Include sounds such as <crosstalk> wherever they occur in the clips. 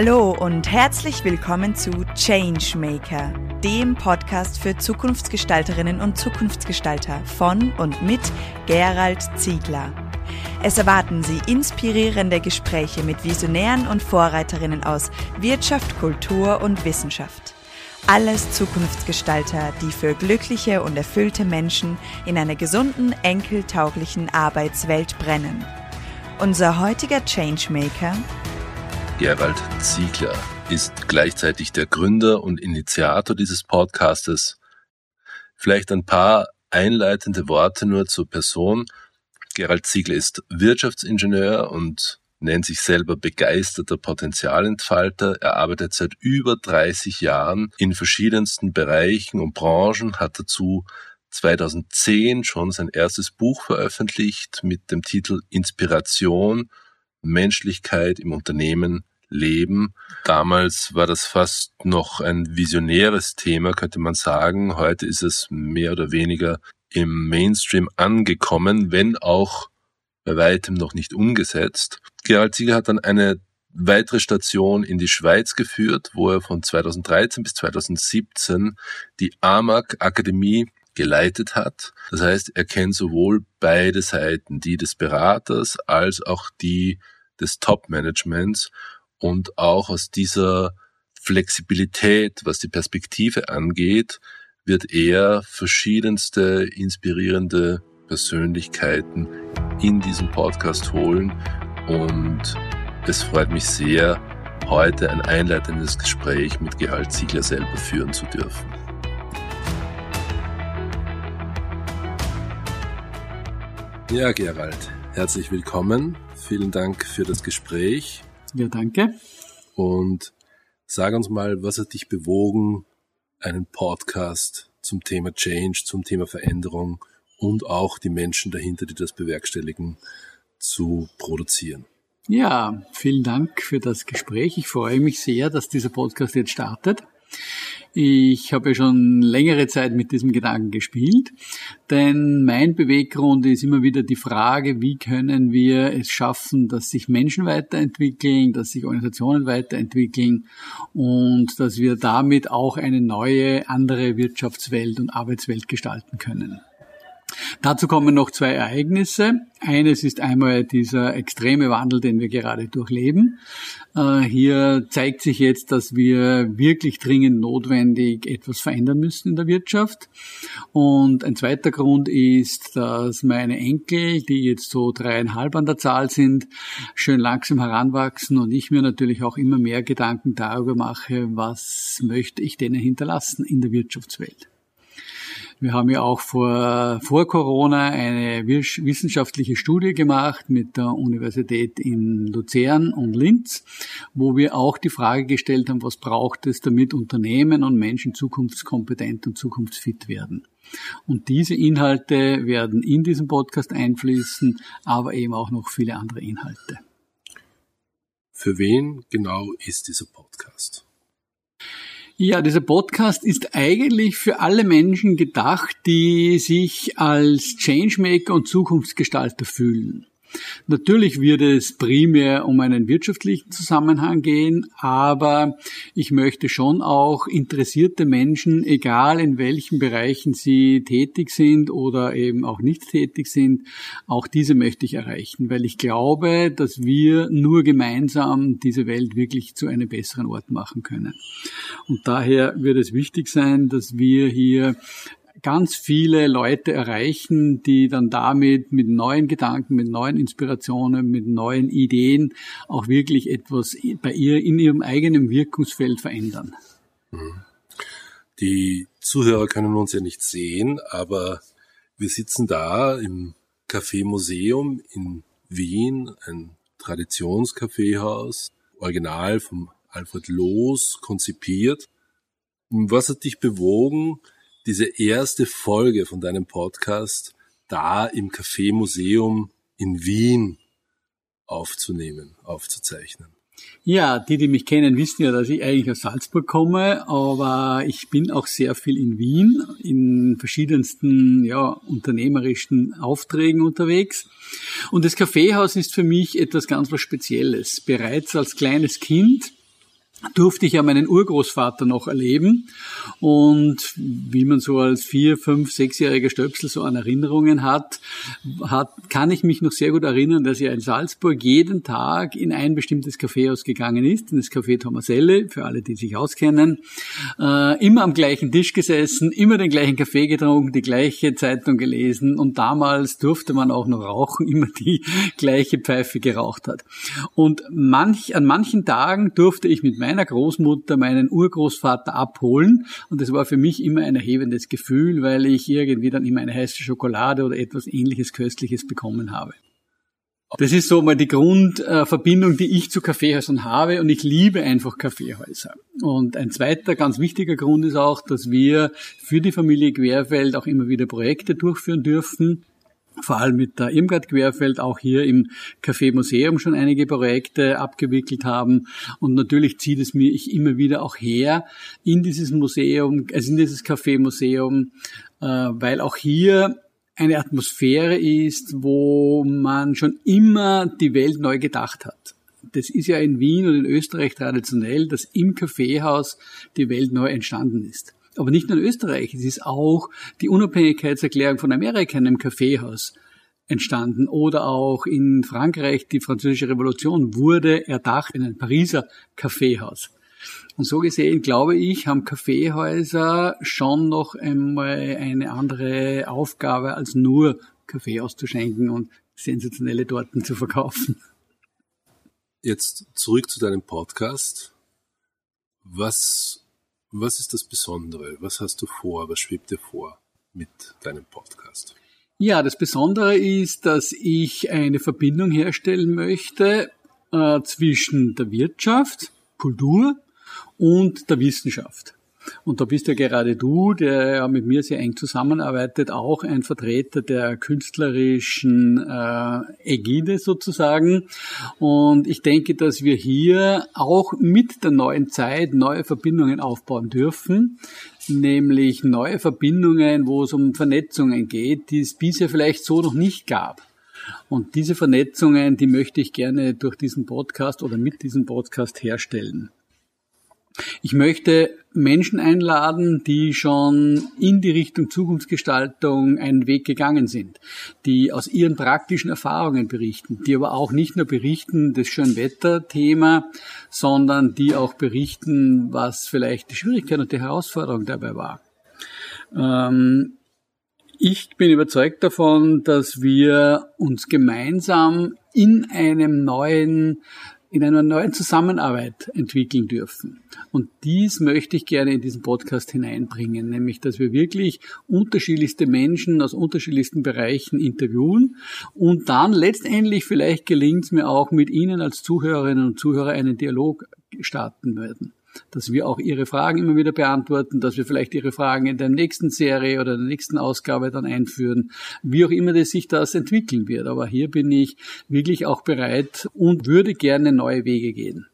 Hallo und herzlich willkommen zu Changemaker, dem Podcast für Zukunftsgestalterinnen und Zukunftsgestalter von und mit Gerald Ziegler. Es erwarten Sie inspirierende Gespräche mit Visionären und Vorreiterinnen aus Wirtschaft, Kultur und Wissenschaft. Alles Zukunftsgestalter, die für glückliche und erfüllte Menschen in einer gesunden, enkeltauglichen Arbeitswelt brennen. Unser heutiger Changemaker Gerald Ziegler ist gleichzeitig der Gründer und Initiator dieses Podcastes. Vielleicht ein paar einleitende Worte nur zur Person. Gerald Ziegler ist Wirtschaftsingenieur und nennt sich selber begeisterter Potenzialentfalter. Er arbeitet seit über 30 Jahren in verschiedensten Bereichen und Branchen, hat dazu 2010 schon sein erstes Buch veröffentlicht mit dem Titel Inspiration, Menschlichkeit im Unternehmen leben. Damals war das fast noch ein visionäres Thema, könnte man sagen. Heute ist es mehr oder weniger im Mainstream angekommen, wenn auch bei weitem noch nicht umgesetzt. Gerald Ziegler hat dann eine weitere Station in die Schweiz geführt, wo er von 2013 bis 2017 die AMAG Akademie geleitet hat. Das heißt, er kennt sowohl beide Seiten, die des Beraters als auch die des Top-Managements und auch aus dieser Flexibilität, was die Perspektive angeht, wird er verschiedenste inspirierende Persönlichkeiten in diesen Podcast holen und es freut mich sehr, heute ein einleitendes Gespräch mit Gerald Ziegler selber führen zu dürfen. Ja, Gerald, herzlich willkommen. Vielen Dank für das Gespräch. Ja, danke. Und sag uns mal, was hat dich bewogen, einen Podcast zum Thema Change, zum Thema Veränderung und auch die Menschen dahinter, die das bewerkstelligen, zu produzieren. Ja, vielen Dank für das Gespräch. Ich freue mich sehr, dass dieser Podcast jetzt startet. Ich habe schon längere Zeit mit diesem Gedanken gespielt, denn mein Beweggrund ist immer wieder die Frage, wie können wir es schaffen, dass sich Menschen weiterentwickeln, dass sich Organisationen weiterentwickeln und dass wir damit auch eine neue, andere Wirtschaftswelt und Arbeitswelt gestalten können. Dazu kommen noch zwei Ereignisse. Eines ist einmal dieser extreme Wandel, den wir gerade durchleben. Äh, hier zeigt sich jetzt, dass wir wirklich dringend notwendig etwas verändern müssen in der Wirtschaft. Und ein zweiter Grund ist, dass meine Enkel, die jetzt so dreieinhalb an der Zahl sind, schön langsam heranwachsen und ich mir natürlich auch immer mehr Gedanken darüber mache, was möchte ich denen hinterlassen in der Wirtschaftswelt. Wir haben ja auch vor, vor Corona eine wissenschaftliche Studie gemacht mit der Universität in Luzern und Linz, wo wir auch die Frage gestellt haben, was braucht es, damit Unternehmen und Menschen zukunftskompetent und zukunftsfit werden. Und diese Inhalte werden in diesen Podcast einfließen, aber eben auch noch viele andere Inhalte. Für wen genau ist dieser Podcast? Ja, dieser Podcast ist eigentlich für alle Menschen gedacht, die sich als Changemaker und Zukunftsgestalter fühlen. Natürlich wird es primär um einen wirtschaftlichen Zusammenhang gehen, aber ich möchte schon auch interessierte Menschen, egal in welchen Bereichen sie tätig sind oder eben auch nicht tätig sind, auch diese möchte ich erreichen, weil ich glaube, dass wir nur gemeinsam diese Welt wirklich zu einem besseren Ort machen können. Und daher wird es wichtig sein, dass wir hier ganz viele Leute erreichen, die dann damit mit neuen Gedanken, mit neuen Inspirationen, mit neuen Ideen auch wirklich etwas bei ihr in ihrem eigenen Wirkungsfeld verändern. Mhm. Die Zuhörer können uns ja nicht sehen, aber wir sitzen da im Café Museum in Wien, ein Traditionskaffeehaus, original vom Alfred Loos konzipiert. Was hat dich bewogen, diese erste Folge von deinem Podcast da im Café Museum in Wien aufzunehmen, aufzuzeichnen? Ja, die, die mich kennen, wissen ja, dass ich eigentlich aus Salzburg komme, aber ich bin auch sehr viel in Wien, in verschiedensten ja, unternehmerischen Aufträgen unterwegs. Und das Kaffeehaus ist für mich etwas ganz was Spezielles. Bereits als kleines Kind durfte ich ja meinen Urgroßvater noch erleben. Und wie man so als vier, fünf, sechsjähriger Stöpsel so an Erinnerungen hat, hat, kann ich mich noch sehr gut erinnern, dass er in Salzburg jeden Tag in ein bestimmtes Kaffeehaus gegangen ist, in das Café Thomaselle, für alle, die sich auskennen, äh, immer am gleichen Tisch gesessen, immer den gleichen Kaffee getrunken, die gleiche Zeitung gelesen und damals durfte man auch noch rauchen, <laughs> immer die gleiche Pfeife geraucht hat. Und manch, an manchen Tagen durfte ich mit meiner Großmutter meinen Urgroßvater abholen und das war für mich immer ein erhebendes Gefühl, weil ich irgendwie dann immer eine heiße Schokolade oder etwas ähnliches Köstliches bekommen habe. Das ist so mal die Grundverbindung, die ich zu Kaffeehäusern habe und ich liebe einfach Kaffeehäuser. Und ein zweiter ganz wichtiger Grund ist auch, dass wir für die Familie Querfeld auch immer wieder Projekte durchführen dürfen vor allem mit der Irmgard Querfeld auch hier im Café Museum schon einige Projekte abgewickelt haben. Und natürlich zieht es mir ich immer wieder auch her in dieses Museum, also in dieses Café Museum, äh, weil auch hier eine Atmosphäre ist, wo man schon immer die Welt neu gedacht hat. Das ist ja in Wien und in Österreich traditionell, dass im Kaffeehaus die Welt neu entstanden ist. Aber nicht nur in Österreich, es ist auch die Unabhängigkeitserklärung von Amerika in einem Kaffeehaus entstanden oder auch in Frankreich die französische Revolution wurde erdacht in einem Pariser Kaffeehaus. Und so gesehen, glaube ich, haben Kaffeehäuser schon noch einmal eine andere Aufgabe, als nur Kaffee auszuschenken und sensationelle Torten zu verkaufen. Jetzt zurück zu deinem Podcast. Was was ist das Besondere? Was hast du vor? Was schwebt dir vor mit deinem Podcast? Ja, das Besondere ist, dass ich eine Verbindung herstellen möchte äh, zwischen der Wirtschaft, Kultur und der Wissenschaft. Und da bist ja gerade du, der ja mit mir sehr eng zusammenarbeitet, auch ein Vertreter der künstlerischen äh, Ägide sozusagen. Und ich denke, dass wir hier auch mit der neuen Zeit neue Verbindungen aufbauen dürfen, nämlich neue Verbindungen, wo es um Vernetzungen geht, die es bisher vielleicht so noch nicht gab. Und diese Vernetzungen, die möchte ich gerne durch diesen Podcast oder mit diesem Podcast herstellen. Ich möchte Menschen einladen, die schon in die Richtung Zukunftsgestaltung einen Weg gegangen sind, die aus ihren praktischen Erfahrungen berichten, die aber auch nicht nur berichten das Schönwetter-Thema, sondern die auch berichten, was vielleicht die Schwierigkeit und die Herausforderung dabei war. Ähm, ich bin überzeugt davon, dass wir uns gemeinsam in einem neuen in einer neuen Zusammenarbeit entwickeln dürfen. Und dies möchte ich gerne in diesen Podcast hineinbringen, nämlich dass wir wirklich unterschiedlichste Menschen aus unterschiedlichsten Bereichen interviewen und dann letztendlich vielleicht gelingt es mir auch mit Ihnen als Zuhörerinnen und Zuhörer einen Dialog starten werden dass wir auch Ihre Fragen immer wieder beantworten, dass wir vielleicht Ihre Fragen in der nächsten Serie oder der nächsten Ausgabe dann einführen, wie auch immer das sich das entwickeln wird. Aber hier bin ich wirklich auch bereit und würde gerne neue Wege gehen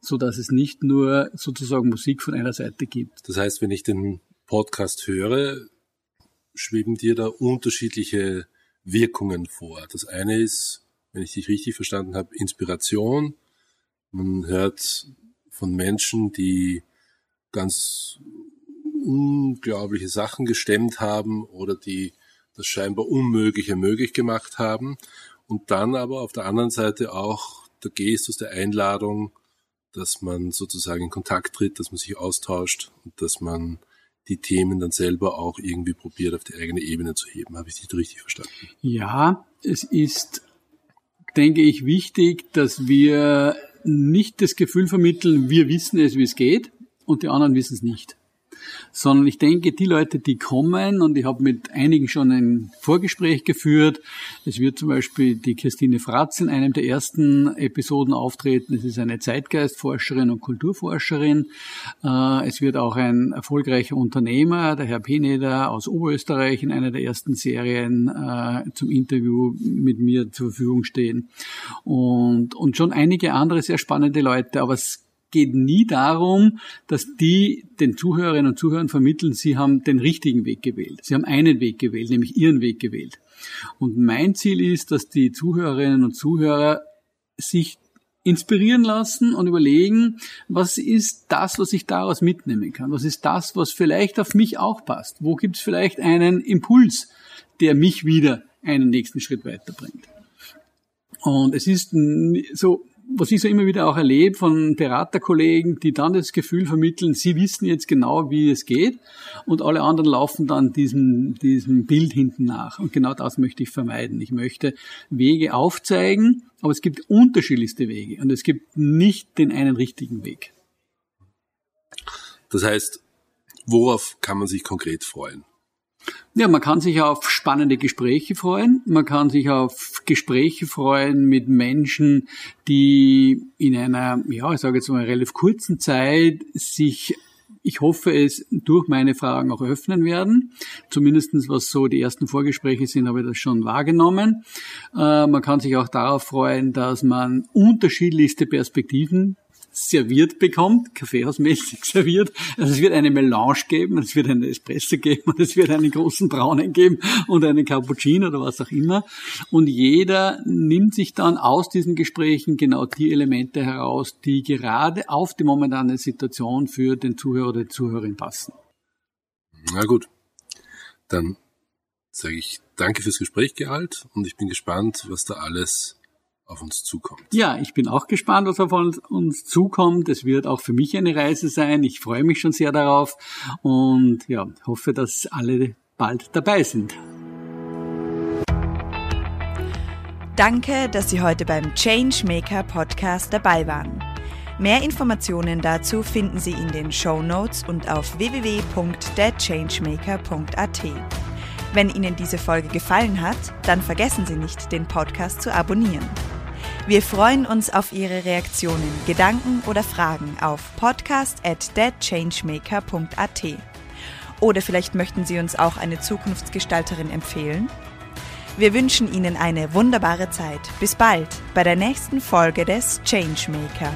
so dass es nicht nur sozusagen Musik von einer Seite gibt. Das heißt, wenn ich den Podcast höre, schweben dir da unterschiedliche Wirkungen vor. Das eine ist, wenn ich dich richtig verstanden habe, Inspiration. Man hört von Menschen, die ganz unglaubliche Sachen gestemmt haben oder die das scheinbar Unmögliche möglich gemacht haben. Und dann aber auf der anderen Seite auch der Gestus der Einladung, dass man sozusagen in Kontakt tritt, dass man sich austauscht und dass man die Themen dann selber auch irgendwie probiert, auf die eigene Ebene zu heben. Habe ich dich richtig verstanden? Ja, es ist, denke ich, wichtig, dass wir nicht das Gefühl vermitteln, wir wissen es, wie es geht und die anderen wissen es nicht. Sondern ich denke, die Leute, die kommen, und ich habe mit einigen schon ein Vorgespräch geführt, es wird zum Beispiel die Christine Fratz in einem der ersten Episoden auftreten. Es ist eine Zeitgeistforscherin und Kulturforscherin. Äh, es wird auch ein erfolgreicher Unternehmer, der Herr Peneder aus Oberösterreich, in einer der ersten Serien äh, zum Interview mit mir zur Verfügung stehen. Und, und schon einige andere sehr spannende Leute. Aber es geht nie darum, dass die den Zuhörerinnen und Zuhörern vermitteln, sie haben den richtigen Weg gewählt. Sie haben einen Weg gewählt, nämlich ihren Weg gewählt. Und mein Ziel ist, dass die Zuhörerinnen und Zuhörer sich inspirieren lassen und überlegen, was ist das, was ich daraus mitnehmen kann? Was ist das, was vielleicht auf mich auch passt? Wo gibt es vielleicht einen Impuls, der mich wieder einen nächsten Schritt weiterbringt? Und es ist so, was ich so immer wieder auch erlebe von Beraterkollegen, die dann das Gefühl vermitteln, sie wissen jetzt genau, wie es geht und alle anderen laufen dann diesem, diesem Bild hinten nach. Und genau das möchte ich vermeiden. Ich möchte Wege aufzeigen, aber es gibt unterschiedlichste Wege und es gibt nicht den einen richtigen Weg. Das heißt, worauf kann man sich konkret freuen? Ja, man kann sich auf spannende Gespräche freuen. Man kann sich auf Gespräche freuen mit Menschen, die in einer, ja, ich sage jetzt mal, relativ kurzen Zeit sich ich hoffe es durch meine Fragen auch öffnen werden. Zumindestens was so die ersten Vorgespräche sind, habe ich das schon wahrgenommen. Äh, man kann sich auch darauf freuen, dass man unterschiedlichste Perspektiven serviert bekommt, kaffeehausmäßig <laughs> serviert. Also es wird eine Melange geben, es wird einen Espresso geben <laughs> es wird einen großen Braunen geben und einen Cappuccino oder was auch immer. Und jeder nimmt sich dann aus diesen Gesprächen genau die Elemente heraus, die gerade auf die momentane Situation für den Zuhörer oder die Zuhörerin passen. Na gut, dann sage ich danke fürs Gespräch, Gehalt, und ich bin gespannt, was da alles auf uns zukommt. Ja, ich bin auch gespannt, was auf uns zukommt. Es wird auch für mich eine Reise sein. Ich freue mich schon sehr darauf und ja, hoffe, dass alle bald dabei sind. Danke, dass Sie heute beim Changemaker Podcast dabei waren. Mehr Informationen dazu finden Sie in den Show Notes und auf www.thechangemaker.at. Wenn Ihnen diese Folge gefallen hat, dann vergessen Sie nicht, den Podcast zu abonnieren. Wir freuen uns auf Ihre Reaktionen, Gedanken oder Fragen auf podcast at deadchangemaker.at. Oder vielleicht möchten Sie uns auch eine Zukunftsgestalterin empfehlen? Wir wünschen Ihnen eine wunderbare Zeit. Bis bald bei der nächsten Folge des Changemaker.